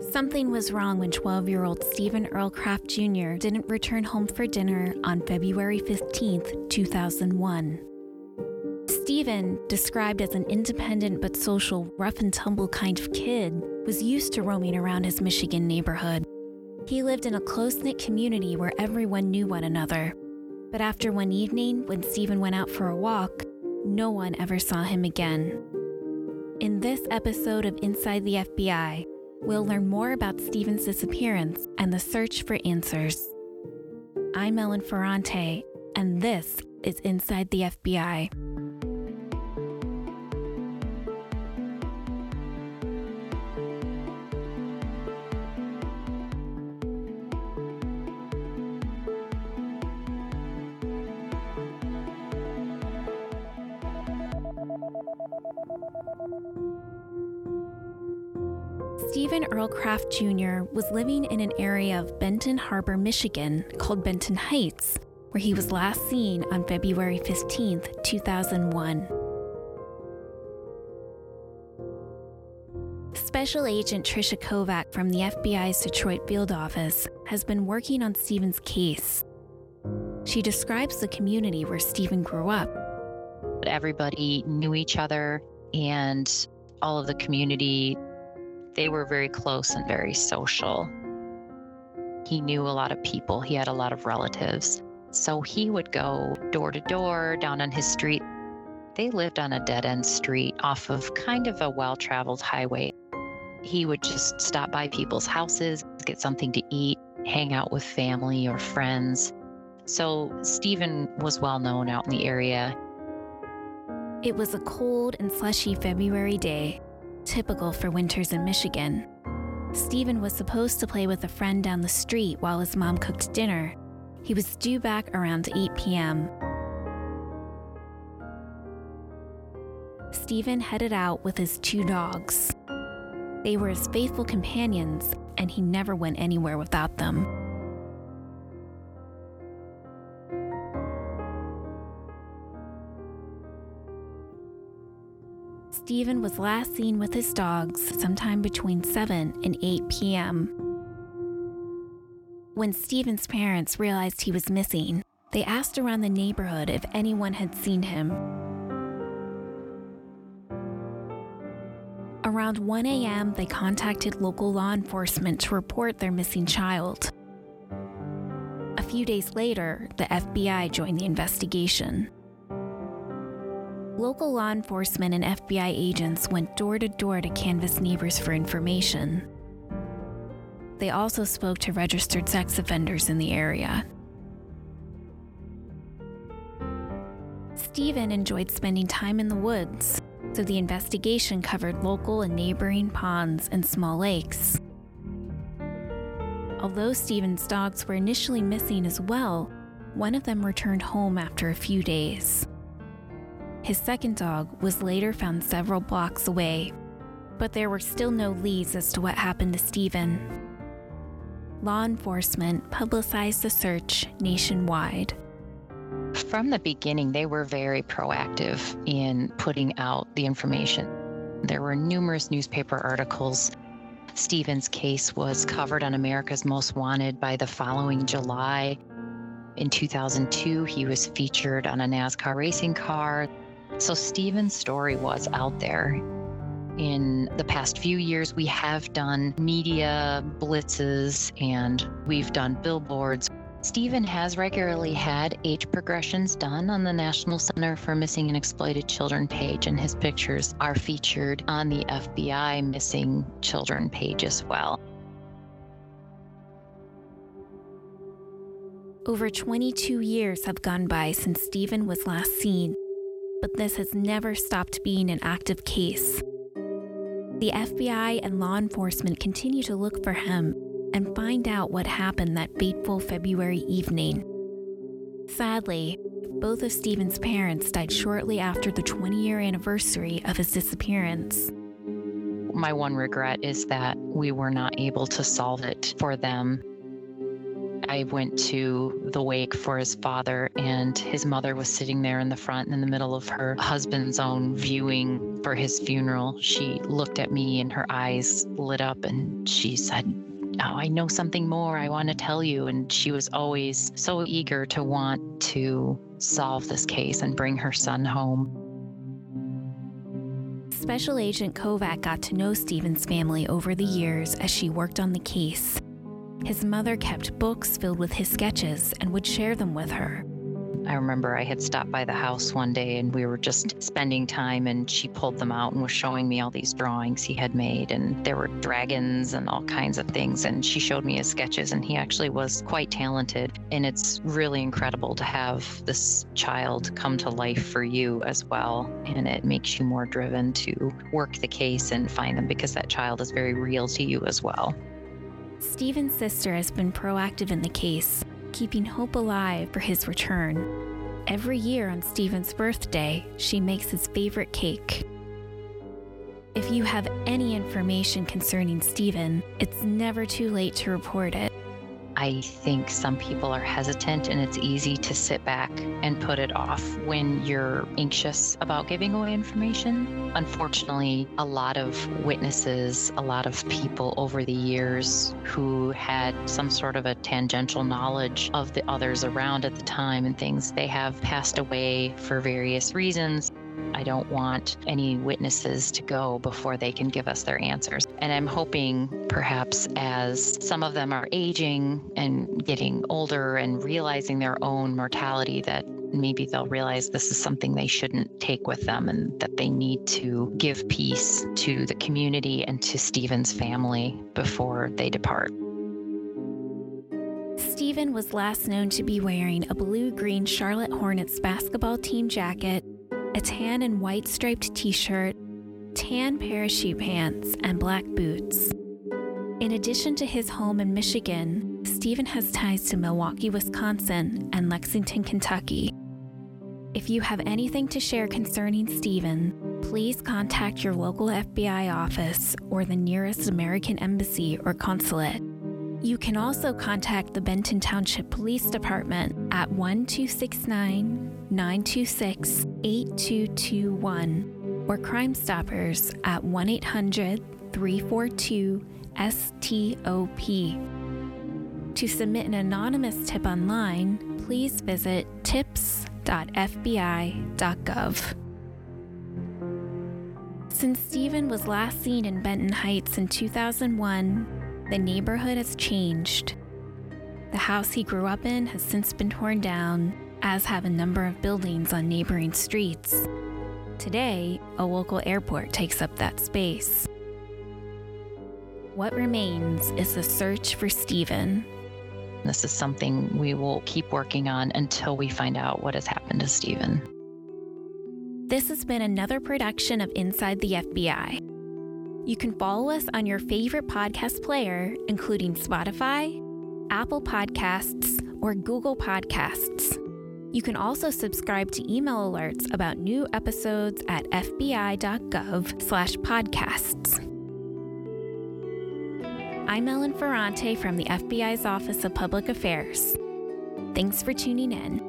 Something was wrong when 12 year old Stephen Earl Kraft Jr. didn't return home for dinner on February 15, 2001. Stephen, described as an independent but social, rough and tumble kind of kid, was used to roaming around his Michigan neighborhood. He lived in a close knit community where everyone knew one another. But after one evening, when Stephen went out for a walk, no one ever saw him again. In this episode of Inside the FBI, we'll learn more about Stephen's disappearance and the search for answers. I'm Ellen Ferrante, and this is Inside the FBI. Stephen Earl Kraft Jr. was living in an area of Benton Harbor, Michigan called Benton Heights, where he was last seen on February 15, 2001. Special Agent Trisha Kovac from the FBI's Detroit field office has been working on Stephen's case. She describes the community where Stephen grew up. Everybody knew each other, and all of the community they were very close and very social. He knew a lot of people, he had a lot of relatives. So he would go door to door down on his street. They lived on a dead end street off of kind of a well traveled highway. He would just stop by people's houses, get something to eat, hang out with family or friends. So Stephen was well known out in the area. It was a cold and slushy February day, typical for winters in Michigan. Stephen was supposed to play with a friend down the street while his mom cooked dinner. He was due back around 8 p.m. Stephen headed out with his two dogs. They were his faithful companions, and he never went anywhere without them. Stephen was last seen with his dogs sometime between 7 and 8 p.m. When Stephen's parents realized he was missing, they asked around the neighborhood if anyone had seen him. Around 1 a.m., they contacted local law enforcement to report their missing child. A few days later, the FBI joined the investigation. Local law enforcement and FBI agents went door to door to canvass neighbors for information. They also spoke to registered sex offenders in the area. Stephen enjoyed spending time in the woods, so the investigation covered local and neighboring ponds and small lakes. Although Stephen's dogs were initially missing as well, one of them returned home after a few days. His second dog was later found several blocks away, but there were still no leads as to what happened to Stephen. Law enforcement publicized the search nationwide. From the beginning, they were very proactive in putting out the information. There were numerous newspaper articles. Stephen's case was covered on America's Most Wanted by the following July. In 2002, he was featured on a NASCAR racing car. So Stephen's story was out there. In the past few years, we have done media blitzes and we've done billboards. Stephen has regularly had age progressions done on the National Center for Missing and Exploited Children page, and his pictures are featured on the FBI Missing Children page as well. Over 22 years have gone by since Stephen was last seen but this has never stopped being an active case. The FBI and law enforcement continue to look for him and find out what happened that fateful February evening. Sadly, both of Stephen's parents died shortly after the 20 year anniversary of his disappearance. My one regret is that we were not able to solve it for them. I went to the wake for his father, and his mother was sitting there in the front in the middle of her husband's own viewing for his funeral. She looked at me and her eyes lit up and she said, Oh, I know something more. I want to tell you. And she was always so eager to want to solve this case and bring her son home. Special Agent Kovac got to know Stephen's family over the years as she worked on the case. His mother kept books filled with his sketches and would share them with her. I remember I had stopped by the house one day and we were just spending time, and she pulled them out and was showing me all these drawings he had made. And there were dragons and all kinds of things. And she showed me his sketches, and he actually was quite talented. And it's really incredible to have this child come to life for you as well. And it makes you more driven to work the case and find them because that child is very real to you as well. Stephen's sister has been proactive in the case, keeping hope alive for his return. Every year on Stephen's birthday, she makes his favorite cake. If you have any information concerning Stephen, it's never too late to report it. I think some people are hesitant and it's easy to sit back and put it off when you're anxious about giving away information. Unfortunately, a lot of witnesses, a lot of people over the years who had some sort of a tangential knowledge of the others around at the time and things, they have passed away for various reasons. I don't want any witnesses to go before they can give us their answers. And I'm hoping perhaps as some of them are aging and getting older and realizing their own mortality, that maybe they'll realize this is something they shouldn't take with them and that they need to give peace to the community and to Stephen's family before they depart. Stephen was last known to be wearing a blue green Charlotte Hornets basketball team jacket a tan and white striped t shirt, tan parachute pants, and black boots. In addition to his home in Michigan, Stephen has ties to Milwaukee, Wisconsin, and Lexington, Kentucky. If you have anything to share concerning Stephen, please contact your local FBI office or the nearest American embassy or consulate. You can also contact the Benton Township Police Department at 1269 926 8221 or Crime Stoppers at 1 800 342 STOP. To submit an anonymous tip online, please visit tips.fbi.gov. Since Stephen was last seen in Benton Heights in 2001, the neighborhood has changed. The house he grew up in has since been torn down, as have a number of buildings on neighboring streets. Today, a local airport takes up that space. What remains is the search for Stephen. This is something we will keep working on until we find out what has happened to Stephen. This has been another production of Inside the FBI. You can follow us on your favorite podcast player, including Spotify, Apple Podcasts, or Google Podcasts. You can also subscribe to email alerts about new episodes at fbi.gov/podcasts. I'm Ellen Ferrante from the FBI's Office of Public Affairs. Thanks for tuning in.